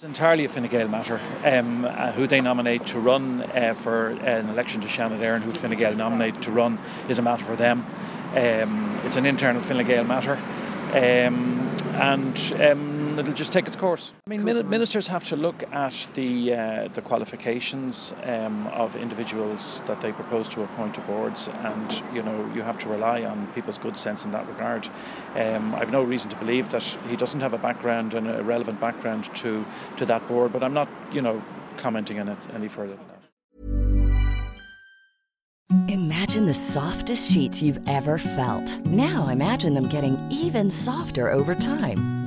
It's entirely a Fine Gael matter. Um, uh, who they nominate to run uh, for an election to Seanad and who Fine Gael nominate to run is a matter for them. Um, it's an internal Fine Gael matter. Um, and um, it'll just take its course. I mean, min- ministers have to look at the uh, the qualifications um, of individuals that they propose to appoint to boards, and you know you have to rely on people's good sense in that regard. Um, I've no reason to believe that he doesn't have a background and a relevant background to to that board, but I'm not you know commenting on it any further than that. Imagine the softest sheets you've ever felt. Now imagine them getting even softer over time.